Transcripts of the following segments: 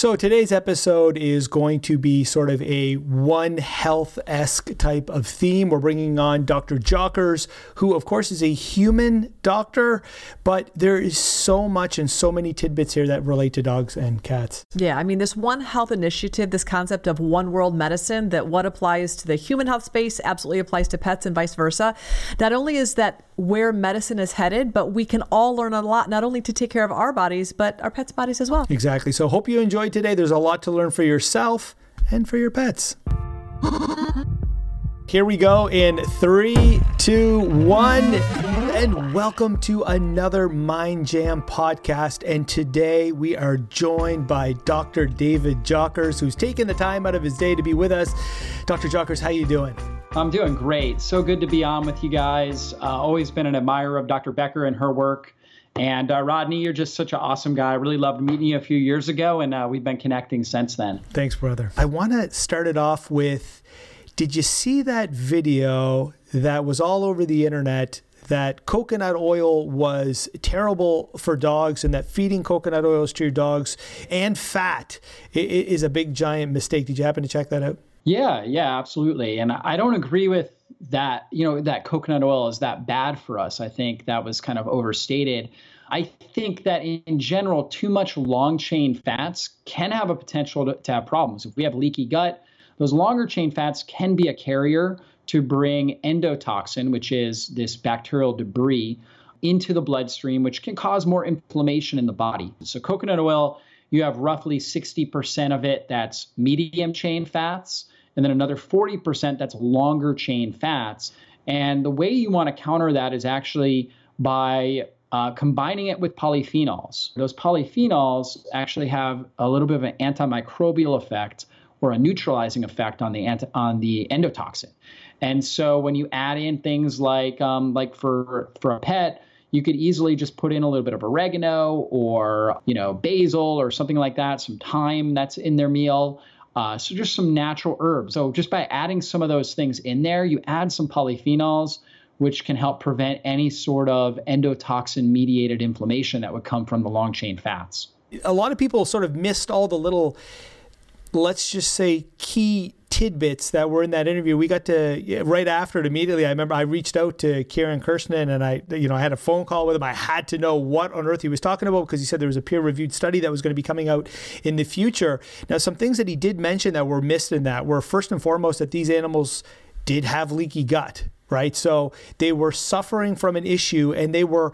So today's episode is going to be sort of a one health esque type of theme. We're bringing on Dr. Jockers, who, of course, is a human doctor, but there is so much and so many tidbits here that relate to dogs and cats. Yeah, I mean, this One Health initiative, this concept of one world medicine, that what applies to the human health space absolutely applies to pets and vice versa. Not only is that where medicine is headed, but we can all learn a lot, not only to take care of our bodies, but our pets' bodies as well. Exactly. So, hope you enjoyed today. There's a lot to learn for yourself and for your pets. Here we go in three, two, one, and welcome to another Mind Jam podcast. And today we are joined by Dr. David Jockers, who's taken the time out of his day to be with us. Dr. Jockers, how you doing? I'm doing great. So good to be on with you guys. Uh, always been an admirer of Dr. Becker and her work. And uh, Rodney, you're just such an awesome guy. I really loved meeting you a few years ago, and uh, we've been connecting since then. Thanks, brother. I want to start it off with Did you see that video that was all over the internet? That coconut oil was terrible for dogs, and that feeding coconut oils to your dogs and fat is a big giant mistake. Did you happen to check that out? Yeah, yeah, absolutely. And I don't agree with that, you know, that coconut oil is that bad for us. I think that was kind of overstated. I think that in general, too much long chain fats can have a potential to, to have problems. If we have leaky gut, those longer chain fats can be a carrier to bring endotoxin, which is this bacterial debris, into the bloodstream, which can cause more inflammation in the body. So, coconut oil, you have roughly 60% of it that's medium chain fats, and then another 40% that's longer chain fats. And the way you want to counter that is actually by uh, combining it with polyphenols. Those polyphenols actually have a little bit of an antimicrobial effect or a neutralizing effect on the anti- on the endotoxin. And so when you add in things like um, like for for a pet, you could easily just put in a little bit of oregano or you know basil or something like that, some thyme that's in their meal. Uh, so just some natural herbs. So just by adding some of those things in there, you add some polyphenols, which can help prevent any sort of endotoxin mediated inflammation that would come from the long chain fats. A lot of people sort of missed all the little, let's just say, key tidbits that were in that interview. We got to right after it immediately. I remember I reached out to Kieran Kirshner and I, you know, I had a phone call with him. I had to know what on earth he was talking about because he said there was a peer-reviewed study that was going to be coming out in the future. Now, some things that he did mention that were missed in that were first and foremost that these animals did have leaky gut, right? So they were suffering from an issue and they were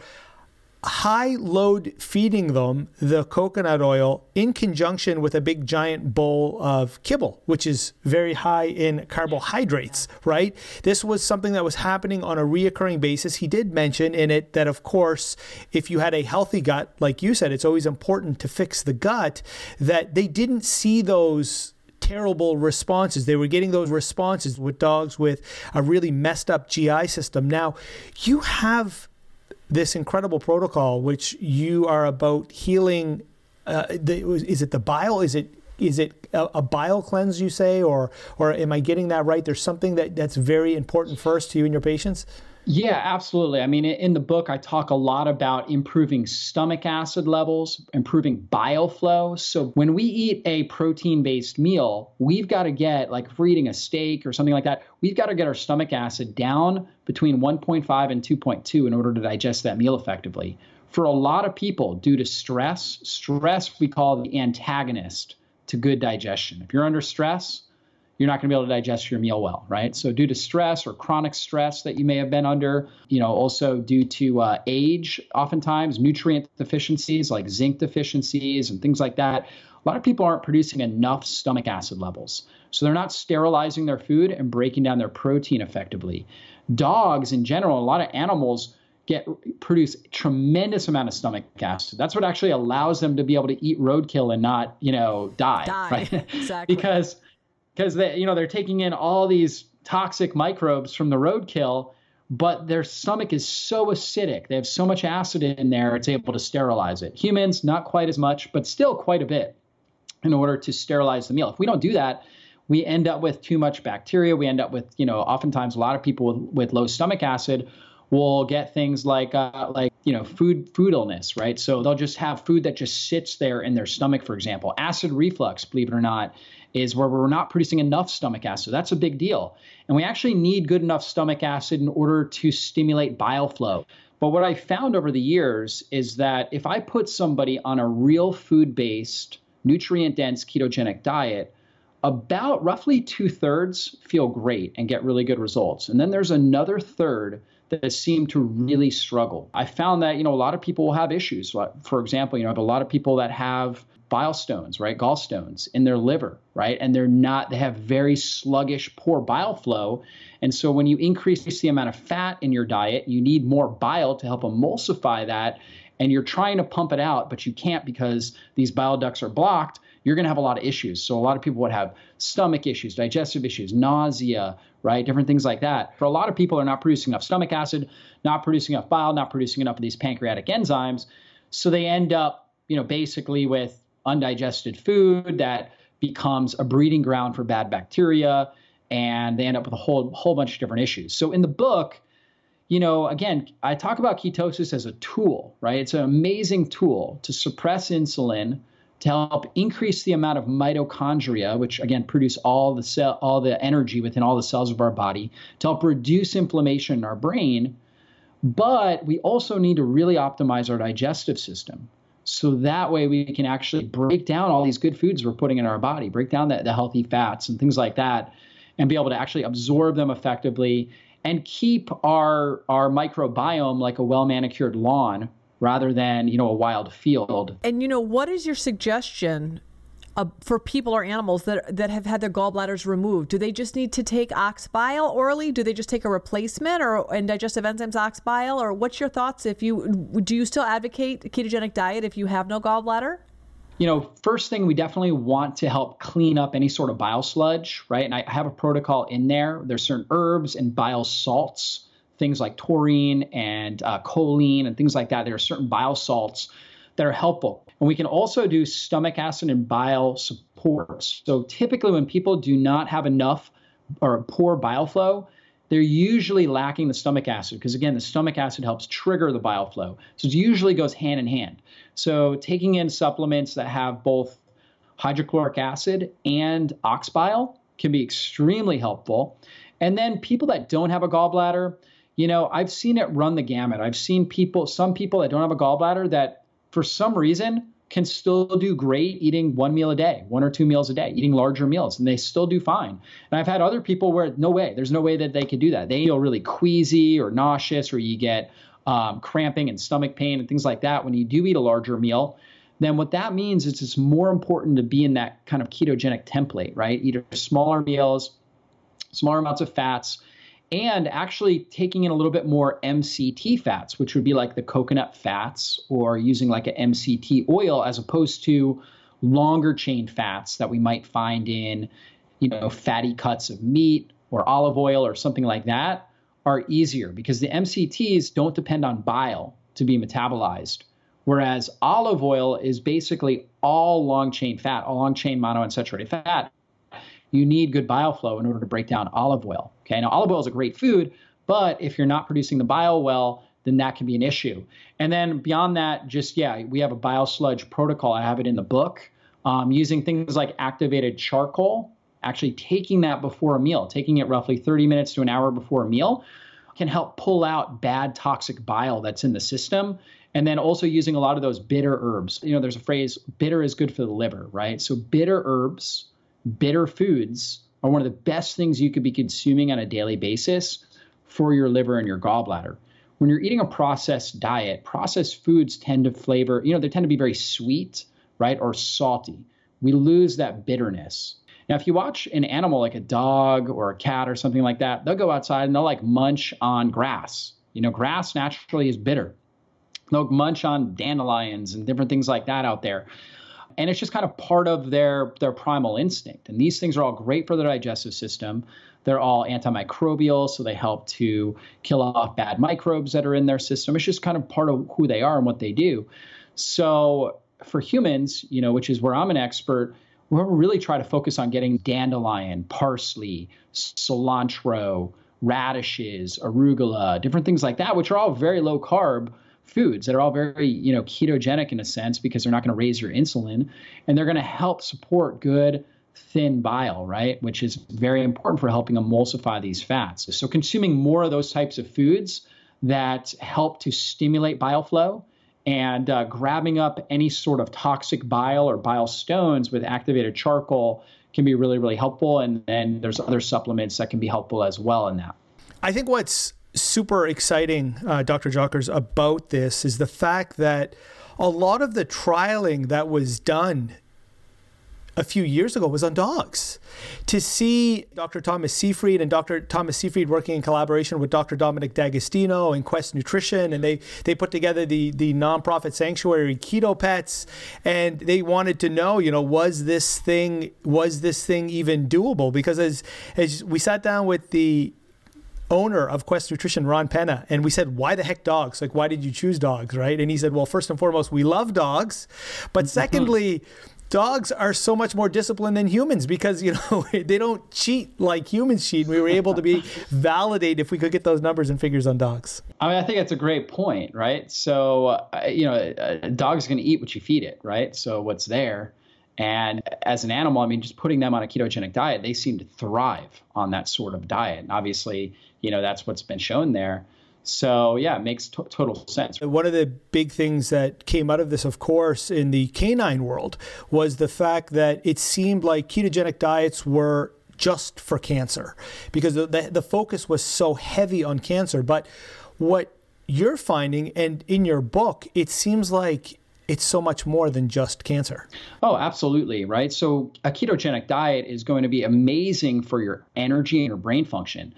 high load feeding them the coconut oil in conjunction with a big giant bowl of kibble, which is very high in carbohydrates, right? This was something that was happening on a reoccurring basis. He did mention in it that, of course, if you had a healthy gut, like you said, it's always important to fix the gut, that they didn't see those terrible responses. They were getting those responses with dogs with a really messed up GI system. Now, you have this incredible protocol, which you are about healing. Uh, the, is it the bile? Is it is it a, bile cleanse you say, or or am I getting that right? There's something that that's very important first to you and your patients. Yeah, absolutely. I mean, in the book, I talk a lot about improving stomach acid levels, improving bile flow. So when we eat a protein based meal, we've got to get, like if we're eating a steak or something like that, we've got to get our stomach acid down between 1.5 and 2.2 in order to digest that meal effectively. For a lot of people, due to stress, stress we call the antagonist to good digestion. If you're under stress, you're not going to be able to digest your meal well, right? So, due to stress or chronic stress that you may have been under, you know, also due to uh, age, oftentimes nutrient deficiencies like zinc deficiencies and things like that, a lot of people aren't producing enough stomach acid levels. So, they're not sterilizing their food and breaking down their protein effectively. Dogs, in general, a lot of animals get produce tremendous amount of stomach acid. That's what actually allows them to be able to eat roadkill and not, you know, die, die. right? Exactly. because because they you know they're taking in all these toxic microbes from the roadkill but their stomach is so acidic they have so much acid in there it's able to sterilize it humans not quite as much but still quite a bit in order to sterilize the meal if we don't do that we end up with too much bacteria we end up with you know oftentimes a lot of people with, with low stomach acid will get things like uh, like you know food food illness, right? So they'll just have food that just sits there in their stomach, for example. Acid reflux, believe it or not, is where we're not producing enough stomach acid. That's a big deal, and we actually need good enough stomach acid in order to stimulate bile flow. But what I found over the years is that if I put somebody on a real food based, nutrient dense ketogenic diet, about roughly two thirds feel great and get really good results. And then there's another third that seem to really struggle. I found that, you know, a lot of people will have issues. For example, you know, I have a lot of people that have bile stones, right? Gallstones in their liver, right? And they're not, they have very sluggish, poor bile flow. And so when you increase the amount of fat in your diet, you need more bile to help emulsify that. And you're trying to pump it out, but you can't because these bile ducts are blocked you're going to have a lot of issues. So a lot of people would have stomach issues, digestive issues, nausea, right? Different things like that. For a lot of people are not producing enough stomach acid, not producing enough bile, not producing enough of these pancreatic enzymes. So they end up, you know, basically with undigested food that becomes a breeding ground for bad bacteria and they end up with a whole whole bunch of different issues. So in the book, you know, again, I talk about ketosis as a tool, right? It's an amazing tool to suppress insulin to help increase the amount of mitochondria, which again produce all the cell, all the energy within all the cells of our body, to help reduce inflammation in our brain. But we also need to really optimize our digestive system. So that way we can actually break down all these good foods we're putting in our body, break down the, the healthy fats and things like that, and be able to actually absorb them effectively and keep our our microbiome like a well manicured lawn rather than you know a wild field. And you know what is your suggestion uh, for people or animals that that have had their gallbladders removed? Do they just need to take ox bile orally? Do they just take a replacement or and digestive enzymes ox bile? Or what's your thoughts? If you do, you still advocate a ketogenic diet if you have no gallbladder? You know, first thing we definitely want to help clean up any sort of bile sludge, right? And I have a protocol in there. There's certain herbs and bile salts things like taurine and uh, choline and things like that. There are certain bile salts that are helpful. And we can also do stomach acid and bile supports. So typically, when people do not have enough or poor bile flow, they're usually lacking the stomach acid because, again, the stomach acid helps trigger the bile flow. So it usually goes hand in hand. So taking in supplements that have both hydrochloric acid and ox bile can be extremely helpful. And then people that don't have a gallbladder, you know, I've seen it run the gamut. I've seen people, some people that don't have a gallbladder that for some reason can still do great eating one meal a day, one or two meals a day, eating larger meals, and they still do fine. And I've had other people where no way, there's no way that they could do that. They feel really queasy or nauseous, or you get um, cramping and stomach pain and things like that when you do eat a larger meal. Then what that means is it's more important to be in that kind of ketogenic template, right? Eat smaller meals, smaller amounts of fats, and actually taking in a little bit more MCT fats, which would be like the coconut fats or using like an MCT oil as opposed to longer chain fats that we might find in, you know, fatty cuts of meat or olive oil or something like that are easier because the MCTs don't depend on bile to be metabolized. Whereas olive oil is basically all long chain fat, all long chain monounsaturated fat you need good bile flow in order to break down olive oil. Okay, now olive oil is a great food, but if you're not producing the bile well, then that can be an issue. And then beyond that, just yeah, we have a bile sludge protocol. I have it in the book um, using things like activated charcoal. Actually, taking that before a meal, taking it roughly 30 minutes to an hour before a meal, can help pull out bad toxic bile that's in the system. And then also using a lot of those bitter herbs. You know, there's a phrase, bitter is good for the liver, right? So bitter herbs bitter foods are one of the best things you could be consuming on a daily basis for your liver and your gallbladder. When you're eating a processed diet, processed foods tend to flavor, you know, they tend to be very sweet, right, or salty. We lose that bitterness. Now, if you watch an animal like a dog or a cat or something like that, they'll go outside and they'll like munch on grass. You know, grass naturally is bitter. They'll munch on dandelions and different things like that out there and it's just kind of part of their their primal instinct. And these things are all great for the digestive system. They're all antimicrobial so they help to kill off bad microbes that are in their system. It's just kind of part of who they are and what they do. So for humans you know which is where i'm an expert we really try to focus on getting dandelion parsley cilantro radishes, arugula, different things like that, which are all very low carb foods that are all very you know ketogenic in a sense because they're not going to raise your insulin and they're going to help support good thin bile right which is very important for helping emulsify these fats. So consuming more of those types of foods that help to stimulate bile flow and uh, grabbing up any sort of toxic bile or bile stones with activated charcoal can be really really helpful and then there's other supplements that can be helpful as well in that. I think what's super exciting, uh, Dr. Jockers, about this is the fact that a lot of the trialing that was done a few years ago was on dogs. To see Dr. Thomas Seyfried and Dr. Thomas Seyfried working in collaboration with Dr. Dominic D'Agostino and Quest Nutrition, and they, they put together the, the nonprofit sanctuary Keto Pets, and they wanted to know, you know, was this thing was this thing even doable? Because as as we sat down with the owner of Quest Nutrition, Ron Penna, and we said, "Why the heck dogs? Like, why did you choose dogs?" Right? And he said, "Well, first and foremost, we love dogs, but mm-hmm. secondly." dogs are so much more disciplined than humans because you know they don't cheat like humans cheat. We were able to be validate if we could get those numbers and figures on dogs. I mean, I think that's a great point, right? So, uh, you know, a dog's going to eat what you feed it, right? So, what's there? And as an animal, I mean, just putting them on a ketogenic diet, they seem to thrive on that sort of diet. And obviously, you know, that's what's been shown there. So yeah, it makes t- total sense. One of the big things that came out of this, of course, in the canine world was the fact that it seemed like ketogenic diets were just for cancer because the, the, the focus was so heavy on cancer. But what you're finding, and in your book, it seems like it's so much more than just cancer. Oh, absolutely, right? So a ketogenic diet is going to be amazing for your energy and your brain function.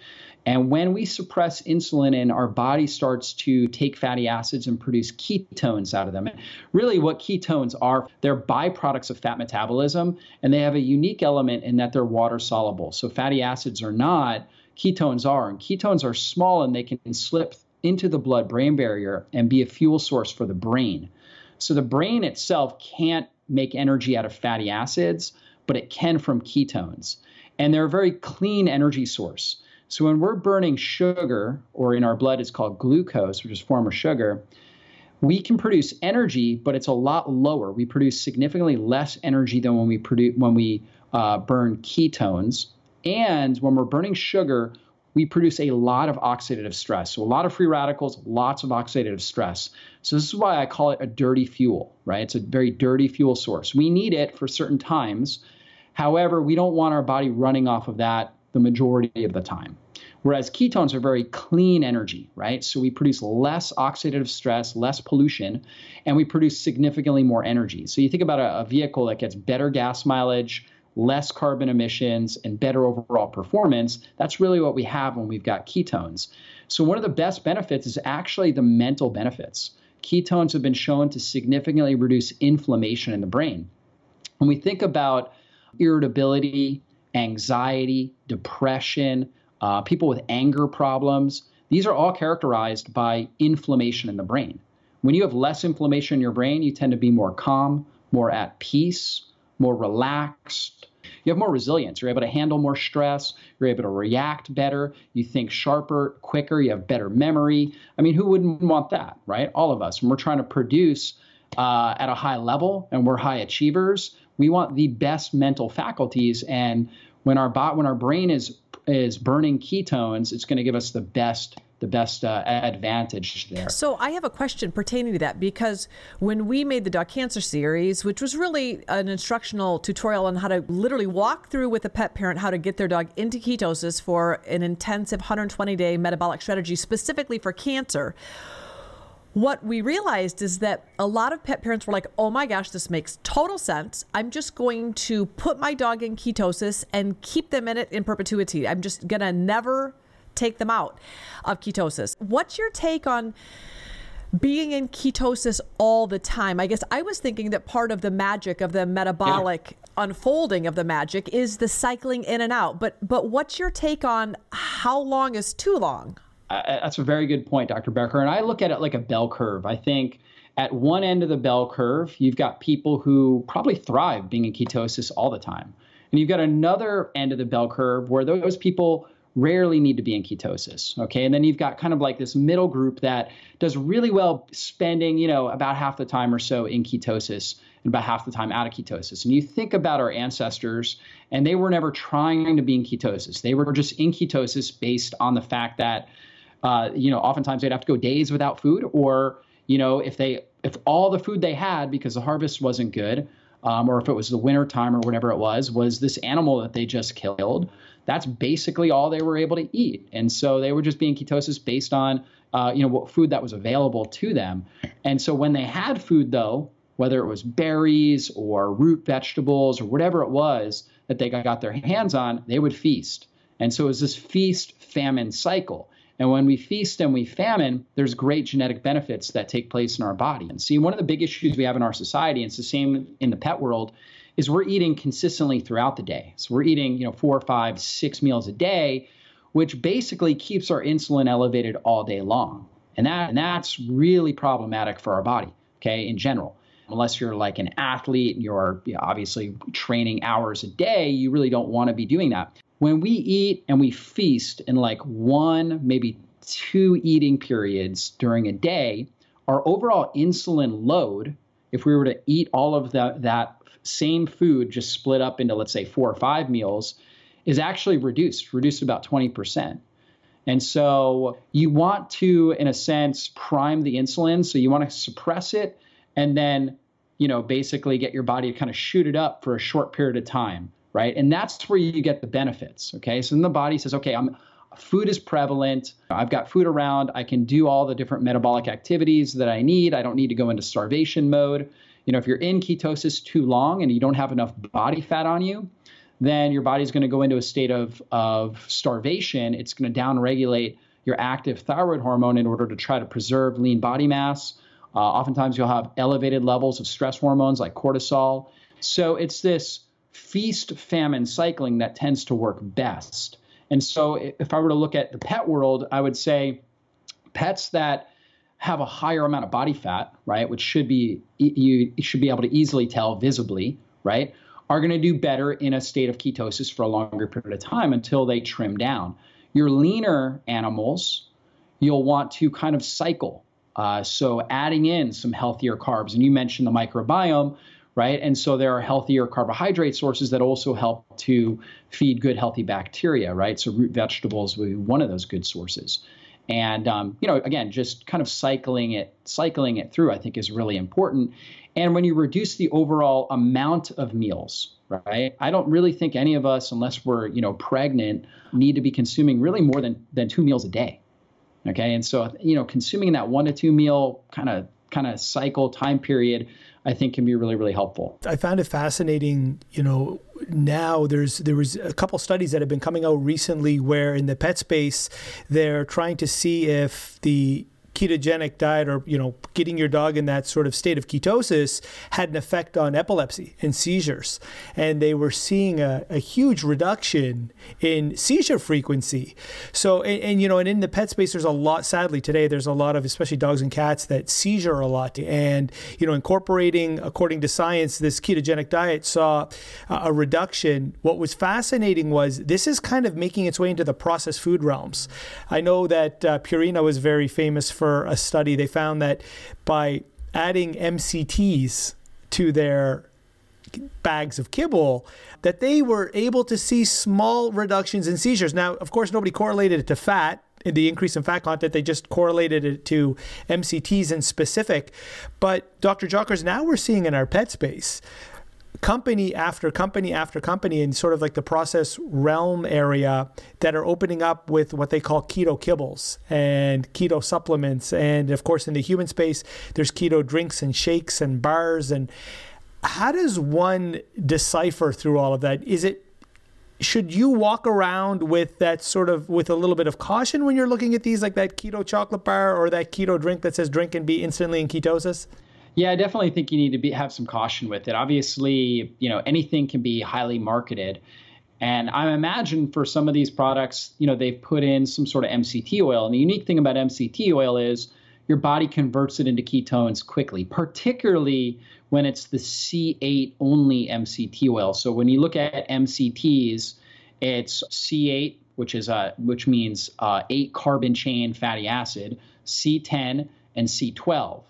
And when we suppress insulin and our body starts to take fatty acids and produce ketones out of them, really what ketones are, they're byproducts of fat metabolism, and they have a unique element in that they're water soluble. So fatty acids are not, ketones are. And ketones are small and they can slip into the blood brain barrier and be a fuel source for the brain. So the brain itself can't make energy out of fatty acids, but it can from ketones. And they're a very clean energy source. So when we're burning sugar, or in our blood it's called glucose, which is a form of sugar, we can produce energy, but it's a lot lower. We produce significantly less energy than when we produce when we uh, burn ketones. And when we're burning sugar, we produce a lot of oxidative stress. So a lot of free radicals, lots of oxidative stress. So this is why I call it a dirty fuel, right? It's a very dirty fuel source. We need it for certain times. However, we don't want our body running off of that the majority of the time. Whereas ketones are very clean energy, right? So we produce less oxidative stress, less pollution, and we produce significantly more energy. So you think about a, a vehicle that gets better gas mileage, less carbon emissions, and better overall performance. That's really what we have when we've got ketones. So one of the best benefits is actually the mental benefits. Ketones have been shown to significantly reduce inflammation in the brain. When we think about irritability, anxiety, depression, uh, people with anger problems, these are all characterized by inflammation in the brain. When you have less inflammation in your brain, you tend to be more calm, more at peace, more relaxed. You have more resilience. You're able to handle more stress. You're able to react better. You think sharper, quicker. You have better memory. I mean, who wouldn't want that, right? All of us. When we're trying to produce uh, at a high level and we're high achievers, we want the best mental faculties. And when our bot, when our brain is is burning ketones, it's going to give us the best the best uh, advantage there. So I have a question pertaining to that because when we made the dog cancer series, which was really an instructional tutorial on how to literally walk through with a pet parent how to get their dog into ketosis for an intensive 120 day metabolic strategy specifically for cancer what we realized is that a lot of pet parents were like, oh my gosh, this makes total sense. I'm just going to put my dog in ketosis and keep them in it in perpetuity. I'm just going to never take them out of ketosis. What's your take on? being in ketosis all the time. I guess I was thinking that part of the magic of the metabolic yeah. unfolding of the magic is the cycling in and out. But but what's your take on how long is too long? That's a very good point, Dr. Becker. And I look at it like a bell curve. I think at one end of the bell curve, you've got people who probably thrive being in ketosis all the time. And you've got another end of the bell curve where those people rarely need to be in ketosis. Okay. And then you've got kind of like this middle group that does really well spending, you know, about half the time or so in ketosis and about half the time out of ketosis. And you think about our ancestors, and they were never trying to be in ketosis. They were just in ketosis based on the fact that, uh, you know, oftentimes they'd have to go days without food, or, you know, if they, if all the food they had because the harvest wasn't good, um, or if it was the winter time or whatever it was, was this animal that they just killed that's basically all they were able to eat. And so they were just being ketosis based on, uh, you know, what food that was available to them. And so when they had food, though, whether it was berries or root vegetables or whatever it was that they got their hands on, they would feast. And so it was this feast famine cycle. And when we feast and we famine, there's great genetic benefits that take place in our body. And see, one of the big issues we have in our society, and it's the same in the pet world, is we're eating consistently throughout the day. So we're eating, you know, four, five, six meals a day, which basically keeps our insulin elevated all day long. And that and that's really problematic for our body, okay, in general. Unless you're like an athlete and you're you know, obviously training hours a day, you really don't want to be doing that. When we eat and we feast in like one, maybe two eating periods during a day, our overall insulin load, if we were to eat all of that, that same food just split up into, let's say, four or five meals, is actually reduced, reduced about 20%. And so you want to, in a sense, prime the insulin. So you want to suppress it and then, you know, basically get your body to kind of shoot it up for a short period of time, right? And that's where you get the benefits. Okay. So then the body says, okay, I'm food is prevalent. I've got food around. I can do all the different metabolic activities that I need. I don't need to go into starvation mode you know, if you're in ketosis too long and you don't have enough body fat on you, then your body's going to go into a state of, of starvation. It's going to downregulate your active thyroid hormone in order to try to preserve lean body mass. Uh, oftentimes, you'll have elevated levels of stress hormones like cortisol. So it's this feast famine cycling that tends to work best. And so, if I were to look at the pet world, I would say pets that have a higher amount of body fat, right, which should be you should be able to easily tell visibly, right, are going to do better in a state of ketosis for a longer period of time until they trim down. Your leaner animals, you'll want to kind of cycle. Uh, so adding in some healthier carbs, and you mentioned the microbiome, right? And so there are healthier carbohydrate sources that also help to feed good, healthy bacteria, right? So root vegetables would be one of those good sources and um, you know again just kind of cycling it cycling it through i think is really important and when you reduce the overall amount of meals right i don't really think any of us unless we're you know pregnant need to be consuming really more than than two meals a day okay and so you know consuming that one to two meal kind of kind of cycle time period I think can be really, really helpful. I found it fascinating, you know, now there's there was a couple studies that have been coming out recently where in the pet space they're trying to see if the ketogenic diet or you know getting your dog in that sort of state of ketosis had an effect on epilepsy and seizures. And they were seeing a, a huge reduction in seizure frequency. So and, and, you know and in the pet space there's a lot sadly today there's a lot of especially dogs and cats that seizure a lot. And you know incorporating according to science this ketogenic diet saw a reduction. What was fascinating was this is kind of making its way into the processed food realms. I know that uh, purina was very famous for for a study, they found that by adding MCTs to their bags of kibble that they were able to see small reductions in seizures. Now, of course, nobody correlated it to fat, the increase in fat content. They just correlated it to MCTs in specific. But Dr. Jockers, now we're seeing in our pet space company after company after company in sort of like the process realm area that are opening up with what they call keto kibbles and keto supplements. And of course, in the human space, there's keto drinks and shakes and bars. And how does one decipher through all of that? Is it should you walk around with that sort of with a little bit of caution when you're looking at these like that keto chocolate bar or that keto drink that says drink and be instantly in ketosis yeah, I definitely think you need to be, have some caution with it. Obviously, you know, anything can be highly marketed. And I imagine for some of these products, you know, they've put in some sort of MCT oil. And the unique thing about MCT oil is your body converts it into ketones quickly, particularly when it's the C8 only MCT oil. So when you look at MCTs, it's C8 which is uh, which means uh, eight carbon chain fatty acid, C10 and C12.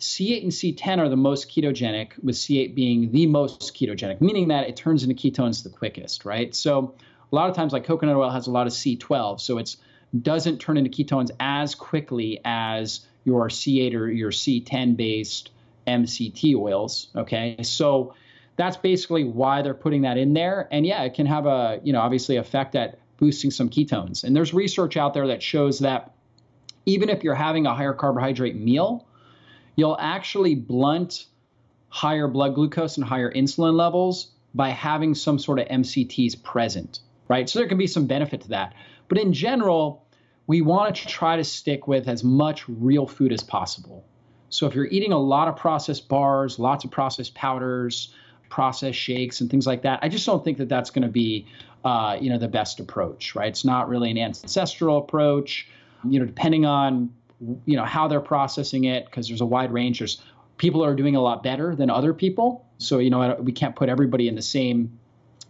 C8 and C10 are the most ketogenic, with C8 being the most ketogenic, meaning that it turns into ketones the quickest, right? So a lot of times, like coconut oil has a lot of C12, so it doesn't turn into ketones as quickly as your C8 or your C10 based MCT oils. Okay, so that's basically why they're putting that in there. And yeah, it can have a, you know, obviously effect at boosting some ketones. And there's research out there that shows that even if you're having a higher carbohydrate meal, you'll actually blunt higher blood glucose and higher insulin levels by having some sort of MCTs present, right? So there can be some benefit to that. But in general, we want to try to stick with as much real food as possible. So if you're eating a lot of processed bars, lots of processed powders, processed shakes and things like that. I just don't think that that's going to be, uh, you know, the best approach, right? It's not really an ancestral approach. You know, depending on, you know, how they're processing it, because there's a wide range. There's people are doing a lot better than other people. So you know, we can't put everybody in the same,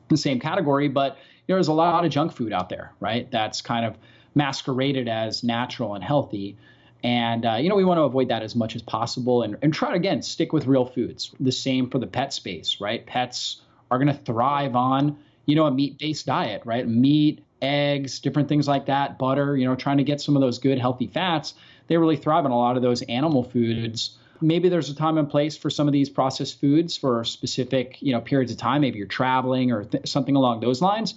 the same category. But there's a lot of junk food out there, right? That's kind of masqueraded as natural and healthy. And, uh, you know, we want to avoid that as much as possible and, and try to, again, stick with real foods. The same for the pet space, right? Pets are going to thrive on, you know, a meat based diet, right? Meat, eggs, different things like that, butter, you know, trying to get some of those good, healthy fats. They really thrive on a lot of those animal foods. Maybe there's a time and place for some of these processed foods for specific, you know, periods of time. Maybe you're traveling or th- something along those lines.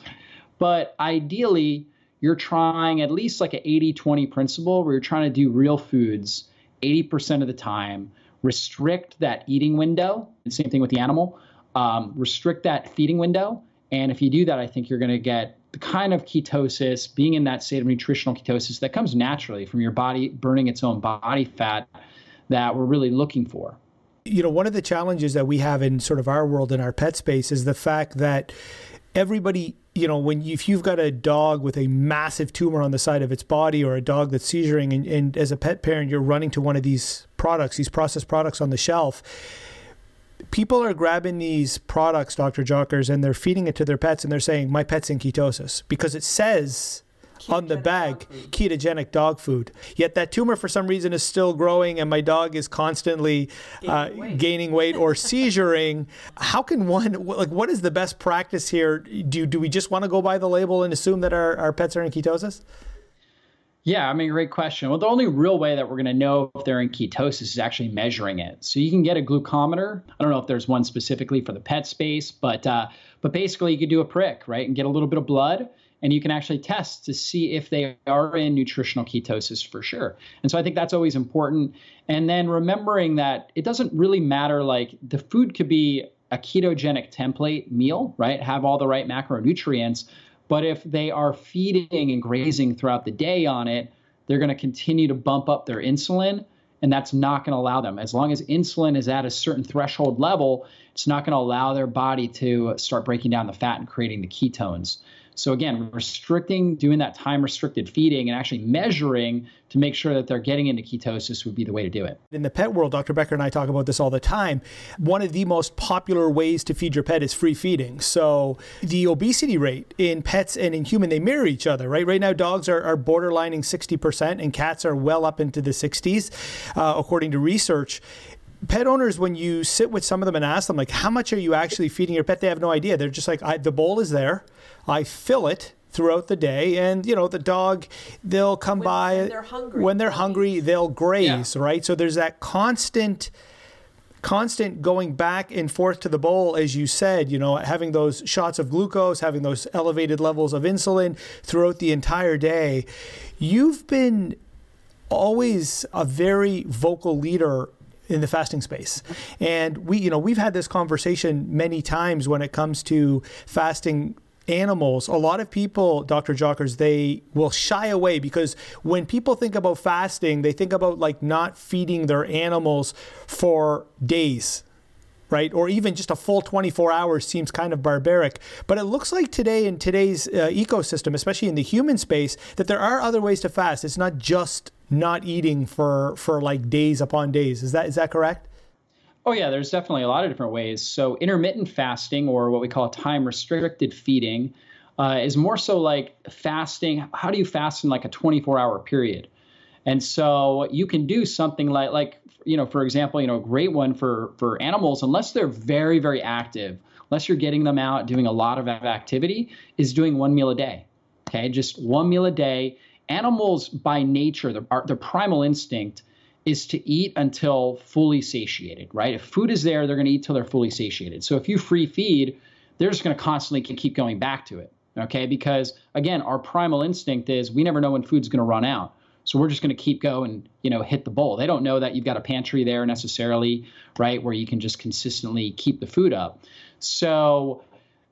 But ideally, you're trying at least like an 80 20 principle where you're trying to do real foods 80% of the time, restrict that eating window. And same thing with the animal, um, restrict that feeding window. And if you do that, I think you're going to get the kind of ketosis, being in that state of nutritional ketosis that comes naturally from your body burning its own body fat that we're really looking for. You know, one of the challenges that we have in sort of our world in our pet space is the fact that everybody you know when you, if you've got a dog with a massive tumor on the side of its body or a dog that's seizuring and, and as a pet parent you're running to one of these products these processed products on the shelf people are grabbing these products dr jockers and they're feeding it to their pets and they're saying my pet's in ketosis because it says on the bag ketogenic dog food. Yet that tumor for some reason is still growing and my dog is constantly gaining, uh, weight. gaining weight or seizuring. How can one like what is the best practice here? Do do we just want to go by the label and assume that our, our pets are in ketosis? Yeah, I mean, great question. Well, the only real way that we're going to know if they're in ketosis is actually measuring it. So you can get a glucometer. I don't know if there's one specifically for the pet space, but uh, but basically you could do a prick, right, and get a little bit of blood and you can actually test to see if they are in nutritional ketosis for sure. And so I think that's always important. And then remembering that it doesn't really matter, like the food could be a ketogenic template meal, right? Have all the right macronutrients. But if they are feeding and grazing throughout the day on it, they're going to continue to bump up their insulin. And that's not going to allow them. As long as insulin is at a certain threshold level, it's not going to allow their body to start breaking down the fat and creating the ketones. So again, restricting, doing that time restricted feeding and actually measuring to make sure that they're getting into ketosis would be the way to do it. In the pet world, Dr. Becker and I talk about this all the time. One of the most popular ways to feed your pet is free feeding. So the obesity rate in pets and in human, they mirror each other, right? Right now, dogs are, are borderlining 60% and cats are well up into the 60s, uh, according to research pet owners when you sit with some of them and ask them like how much are you actually feeding your pet they have no idea they're just like the bowl is there I fill it throughout the day and you know the dog they'll come when, by when they're hungry, when they're hungry they'll graze yeah. right so there's that constant constant going back and forth to the bowl as you said you know having those shots of glucose having those elevated levels of insulin throughout the entire day you've been always a very vocal leader in the fasting space. And we, you know, we've had this conversation many times when it comes to fasting animals, a lot of people, Dr. Jockers, they will shy away because when people think about fasting, they think about like not feeding their animals for days. Right, or even just a full 24 hours seems kind of barbaric. But it looks like today in today's uh, ecosystem, especially in the human space, that there are other ways to fast. It's not just not eating for for like days upon days. Is that is that correct? Oh, yeah, there's definitely a lot of different ways. So, intermittent fasting, or what we call time restricted feeding, uh, is more so like fasting. How do you fast in like a 24 hour period? And so you can do something like like you know, for example, you know, a great one for for animals, unless they're very very active, unless you're getting them out doing a lot of activity, is doing one meal a day. Okay, just one meal a day. Animals by nature, their, their primal instinct is to eat until fully satiated, right? If food is there, they're going to eat till they're fully satiated. So if you free feed, they're just going to constantly keep going back to it, okay? Because again, our primal instinct is we never know when food's going to run out. So we're just going to keep going, you know, hit the bowl. They don't know that you've got a pantry there necessarily, right, where you can just consistently keep the food up. So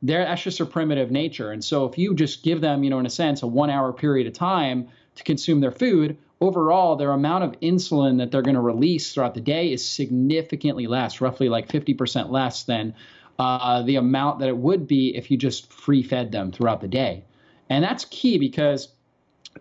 they're that's just their primitive nature. And so if you just give them, you know, in a sense, a one hour period of time to consume their food, overall their amount of insulin that they're going to release throughout the day is significantly less, roughly like 50% less than uh, the amount that it would be if you just free fed them throughout the day. And that's key because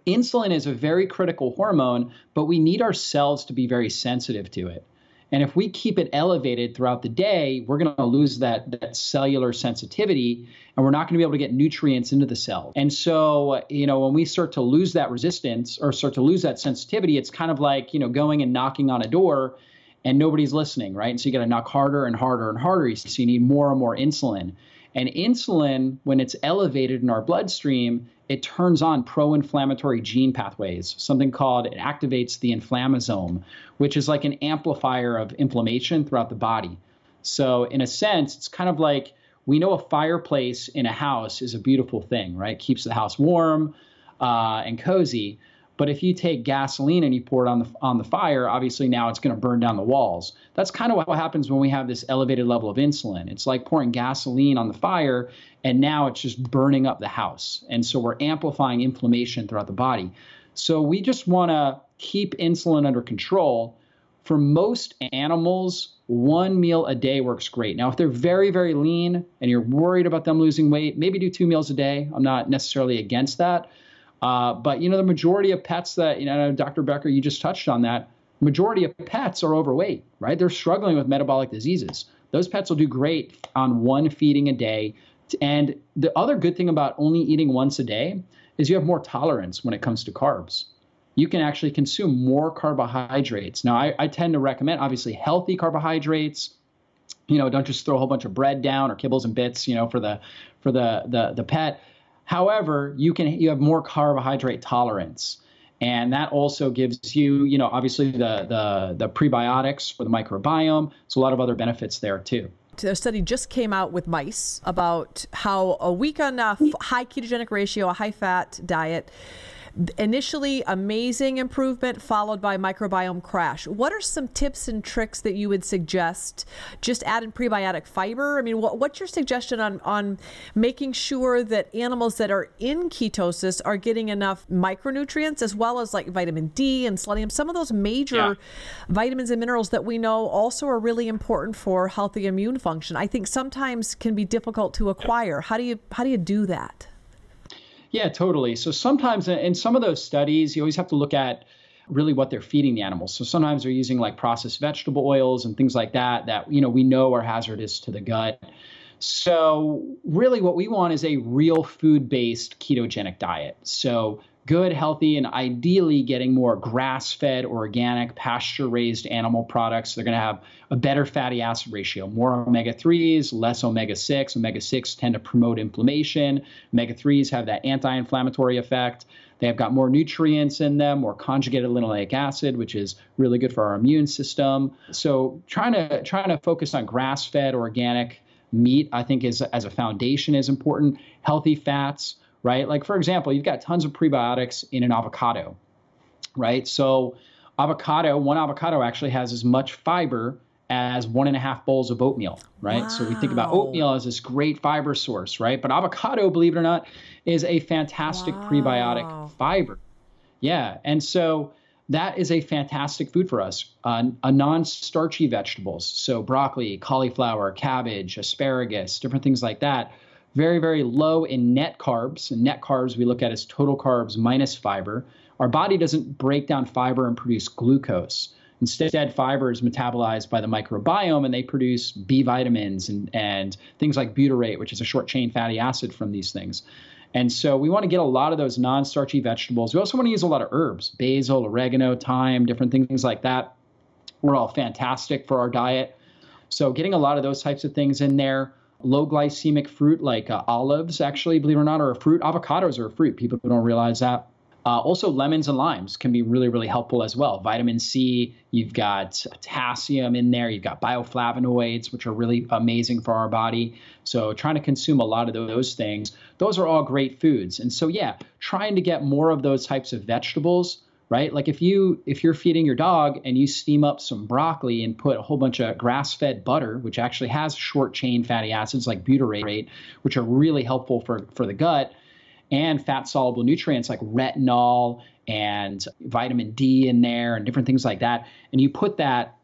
insulin is a very critical hormone, but we need our cells to be very sensitive to it. And if we keep it elevated throughout the day, we're going to lose that, that cellular sensitivity and we're not going to be able to get nutrients into the cell. And so, you know, when we start to lose that resistance or start to lose that sensitivity, it's kind of like, you know, going and knocking on a door and nobody's listening, right? And so you got to knock harder and harder and harder. So you need more and more insulin. And insulin, when it's elevated in our bloodstream, it turns on pro inflammatory gene pathways, something called it activates the inflammasome, which is like an amplifier of inflammation throughout the body. So, in a sense, it's kind of like we know a fireplace in a house is a beautiful thing, right? Keeps the house warm uh, and cozy. But if you take gasoline and you pour it on the on the fire, obviously now it's going to burn down the walls. That's kind of what happens when we have this elevated level of insulin. It's like pouring gasoline on the fire and now it's just burning up the house. And so we're amplifying inflammation throughout the body. So we just want to keep insulin under control. For most animals, one meal a day works great. Now, if they're very, very lean and you're worried about them losing weight, maybe do two meals a day. I'm not necessarily against that. Uh, but you know, the majority of pets that you know, Dr. Becker, you just touched on that. Majority of pets are overweight, right? They're struggling with metabolic diseases. Those pets will do great on one feeding a day. And the other good thing about only eating once a day is you have more tolerance when it comes to carbs. You can actually consume more carbohydrates. Now, I, I tend to recommend obviously healthy carbohydrates. You know, don't just throw a whole bunch of bread down or kibbles and bits. You know, for the for the the the pet However, you can you have more carbohydrate tolerance. And that also gives you, you know, obviously the, the, the prebiotics for the microbiome. So a lot of other benefits there too. A study just came out with mice about how a week on a high ketogenic ratio, a high fat diet, Initially, amazing improvement followed by microbiome crash. What are some tips and tricks that you would suggest? Just add in prebiotic fiber. I mean, what, what's your suggestion on on making sure that animals that are in ketosis are getting enough micronutrients as well as like vitamin D and selenium, some of those major yeah. vitamins and minerals that we know also are really important for healthy immune function. I think sometimes can be difficult to acquire. How do you how do you do that? Yeah, totally. So sometimes in some of those studies, you always have to look at really what they're feeding the animals. So sometimes they're using like processed vegetable oils and things like that that you know we know are hazardous to the gut. So really what we want is a real food-based ketogenic diet. So good, healthy, and ideally getting more grass fed, organic, pasture raised animal products. They're going to have a better fatty acid ratio, more omega 3s, less omega 6. Omega 6 tend to promote inflammation. Omega 3s have that anti inflammatory effect. They have got more nutrients in them, more conjugated linoleic acid, which is really good for our immune system. So trying to trying to focus on grass-fed organic meat, I think, is as a foundation is important. Healthy fats, right? Like, for example, you've got tons of prebiotics in an avocado, right? So, avocado, one avocado actually has as much fiber as one and a half bowls of oatmeal, right? Wow. So we think about oatmeal as this great fiber source, right? But avocado, believe it or not, is a fantastic wow. prebiotic fiber. Yeah. And so that is a fantastic food for us. Uh, a non-starchy vegetables, so broccoli, cauliflower, cabbage, asparagus, different things like that very, very low in net carbs. And net carbs we look at as total carbs minus fiber. Our body doesn't break down fiber and produce glucose. Instead, fiber is metabolized by the microbiome and they produce B vitamins and, and things like butyrate, which is a short chain fatty acid from these things. And so we want to get a lot of those non starchy vegetables. We also want to use a lot of herbs, basil, oregano, thyme, different things like that. We're all fantastic for our diet. So getting a lot of those types of things in there. Low glycemic fruit like uh, olives, actually, believe it or not, are a fruit. Avocados are a fruit. People don't realize that. Uh, also, lemons and limes can be really, really helpful as well. Vitamin C, you've got potassium in there, you've got bioflavonoids, which are really amazing for our body. So, trying to consume a lot of those things, those are all great foods. And so, yeah, trying to get more of those types of vegetables right like if you if you're feeding your dog and you steam up some broccoli and put a whole bunch of grass-fed butter which actually has short chain fatty acids like butyrate which are really helpful for for the gut and fat soluble nutrients like retinol and vitamin D in there and different things like that. And you put that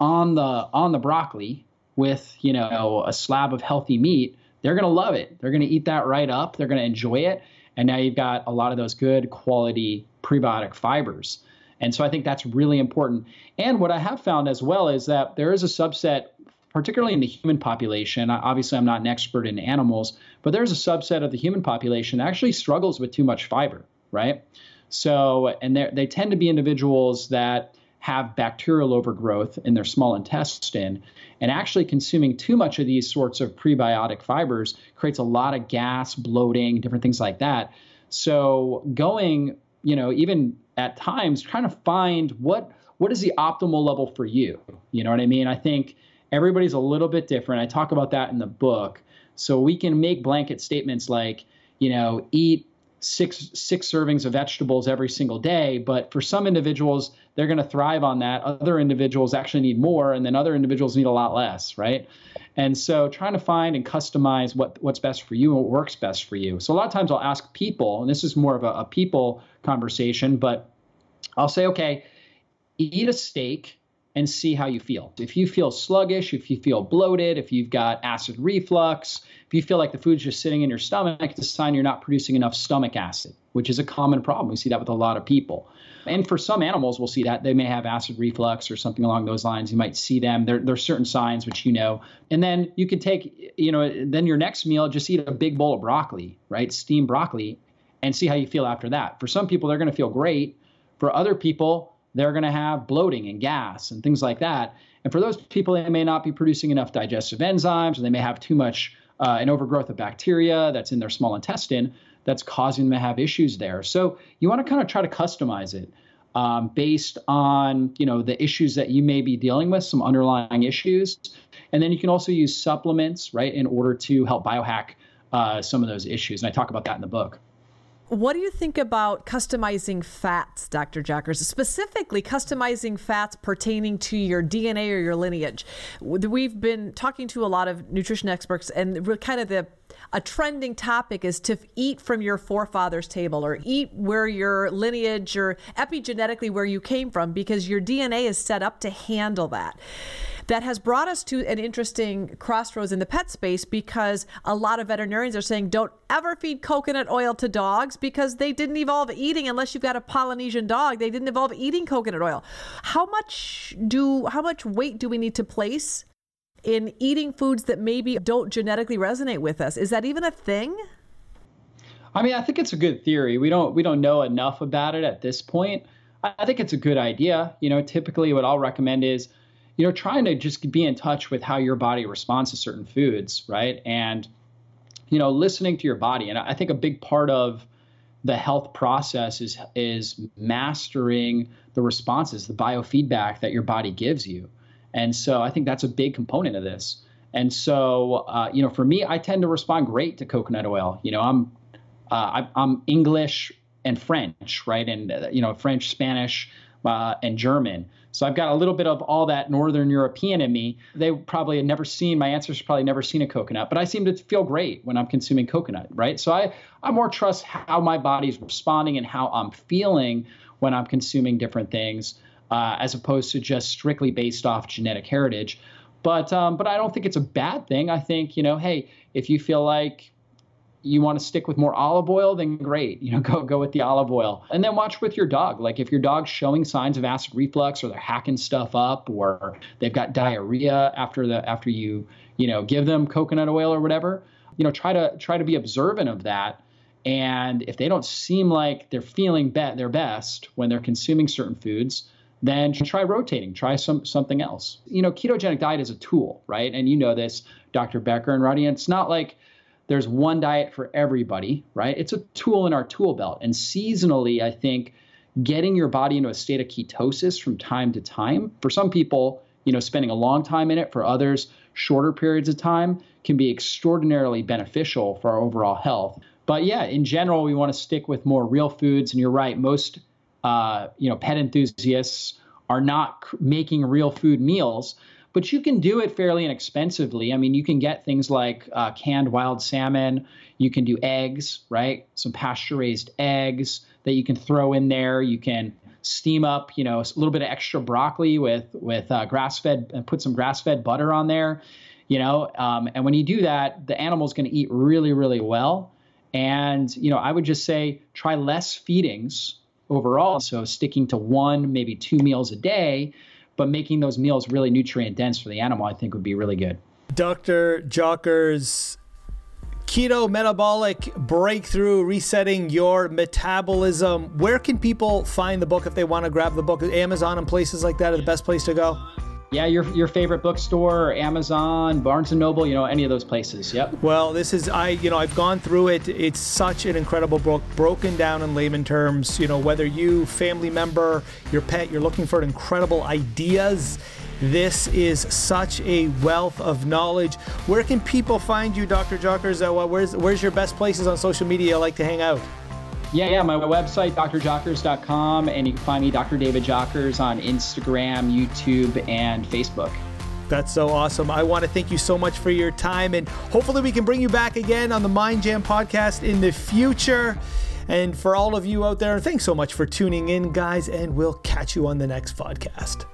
on the on the broccoli with, you know, a slab of healthy meat, they're going to love it. They're going to eat that right up. They're going to enjoy it. And now you've got a lot of those good quality prebiotic fibers. And so I think that's really important. And what I have found as well is that there is a subset particularly in the human population. Obviously, I'm not an expert in animals, but there's a subset of the human population that actually struggles with too much fiber, right? So, and they tend to be individuals that have bacterial overgrowth in their small intestine. And actually, consuming too much of these sorts of prebiotic fibers creates a lot of gas, bloating, different things like that. So, going, you know, even at times trying to find what what is the optimal level for you. You know what I mean? I think everybody's a little bit different. I talk about that in the book. So we can make blanket statements like, you know, eat six six servings of vegetables every single day, but for some individuals they're going to thrive on that. Other individuals actually need more and then other individuals need a lot less, right? And so trying to find and customize what what's best for you and what works best for you. So a lot of times I'll ask people, and this is more of a, a people conversation, but I'll say, okay, eat a steak and see how you feel. If you feel sluggish, if you feel bloated, if you've got acid reflux, if you feel like the food's just sitting in your stomach, it's a sign you're not producing enough stomach acid, which is a common problem. We see that with a lot of people. And for some animals, we'll see that they may have acid reflux or something along those lines. You might see them. There, there are certain signs which you know. And then you can take, you know, then your next meal, just eat a big bowl of broccoli, right? Steamed broccoli, and see how you feel after that. For some people, they're going to feel great. For other people, they're going to have bloating and gas and things like that. And for those people, they may not be producing enough digestive enzymes, or they may have too much uh, an overgrowth of bacteria that's in their small intestine that's causing them to have issues there. So you want to kind of try to customize it um, based on you know the issues that you may be dealing with, some underlying issues, and then you can also use supplements, right, in order to help biohack uh, some of those issues. And I talk about that in the book. What do you think about customizing fats, Dr. Jockers, specifically customizing fats pertaining to your DNA or your lineage? We've been talking to a lot of nutrition experts, and kind of the a trending topic is to eat from your forefathers' table or eat where your lineage or epigenetically where you came from because your DNA is set up to handle that that has brought us to an interesting crossroads in the pet space because a lot of veterinarians are saying don't ever feed coconut oil to dogs because they didn't evolve eating unless you've got a Polynesian dog they didn't evolve eating coconut oil how much do how much weight do we need to place in eating foods that maybe don't genetically resonate with us is that even a thing I mean, I think it's a good theory. We don't we don't know enough about it at this point. I think it's a good idea. You know, typically what I'll recommend is you know, trying to just be in touch with how your body responds to certain foods, right? And, you know, listening to your body. And I think a big part of the health process is is mastering the responses, the biofeedback that your body gives you. And so I think that's a big component of this. And so, uh, you know, for me, I tend to respond great to coconut oil. You know, I'm uh, I, am English and French, right? And uh, you know, French, Spanish, uh, and German. So I've got a little bit of all that Northern European in me. They probably had never seen, my ancestors probably never seen a coconut, but I seem to feel great when I'm consuming coconut, right? So I, I more trust how my body's responding and how I'm feeling when I'm consuming different things, uh, as opposed to just strictly based off genetic heritage. But um, but I don't think it's a bad thing. I think you know, hey, if you feel like you want to stick with more olive oil, then great. You know, go go with the olive oil. And then watch with your dog. Like if your dog's showing signs of acid reflux or they're hacking stuff up or they've got diarrhea after the after you, you know, give them coconut oil or whatever, you know, try to try to be observant of that. And if they don't seem like they're feeling be- their best when they're consuming certain foods, then try rotating, try some something else. You know, ketogenic diet is a tool, right? And you know this, Dr. Becker and Roddy. It's not like there's one diet for everybody, right? It's a tool in our tool belt. And seasonally, I think getting your body into a state of ketosis from time to time, for some people, you know, spending a long time in it, for others, shorter periods of time can be extraordinarily beneficial for our overall health. But yeah, in general, we want to stick with more real foods. And you're right, most uh, you know pet enthusiasts are not making real food meals but you can do it fairly inexpensively. I mean, you can get things like uh, canned wild salmon. You can do eggs, right? Some pasture raised eggs that you can throw in there. You can steam up, you know, a little bit of extra broccoli with with uh, grass fed and put some grass fed butter on there, you know. Um, and when you do that, the animal's going to eat really, really well. And you know, I would just say try less feedings overall. So sticking to one, maybe two meals a day but making those meals really nutrient dense for the animal, I think would be really good. Dr. Jockers, keto metabolic breakthrough resetting your metabolism where can people find the book if they want to grab the book amazon and places like that are the best place to go yeah, your your favorite bookstore, Amazon, Barnes and Noble, you know, any of those places. Yep. Well, this is I, you know, I've gone through it. It's such an incredible book, broken down in layman terms. You know, whether you, family member, your pet, you're looking for incredible ideas. This is such a wealth of knowledge. Where can people find you, Dr. Jockers? Where's where's your best places on social media like to hang out? Yeah, yeah, my website, drjockers.com, and you can find me, Dr. David Jockers, on Instagram, YouTube, and Facebook. That's so awesome. I want to thank you so much for your time, and hopefully, we can bring you back again on the Mind Jam podcast in the future. And for all of you out there, thanks so much for tuning in, guys, and we'll catch you on the next podcast.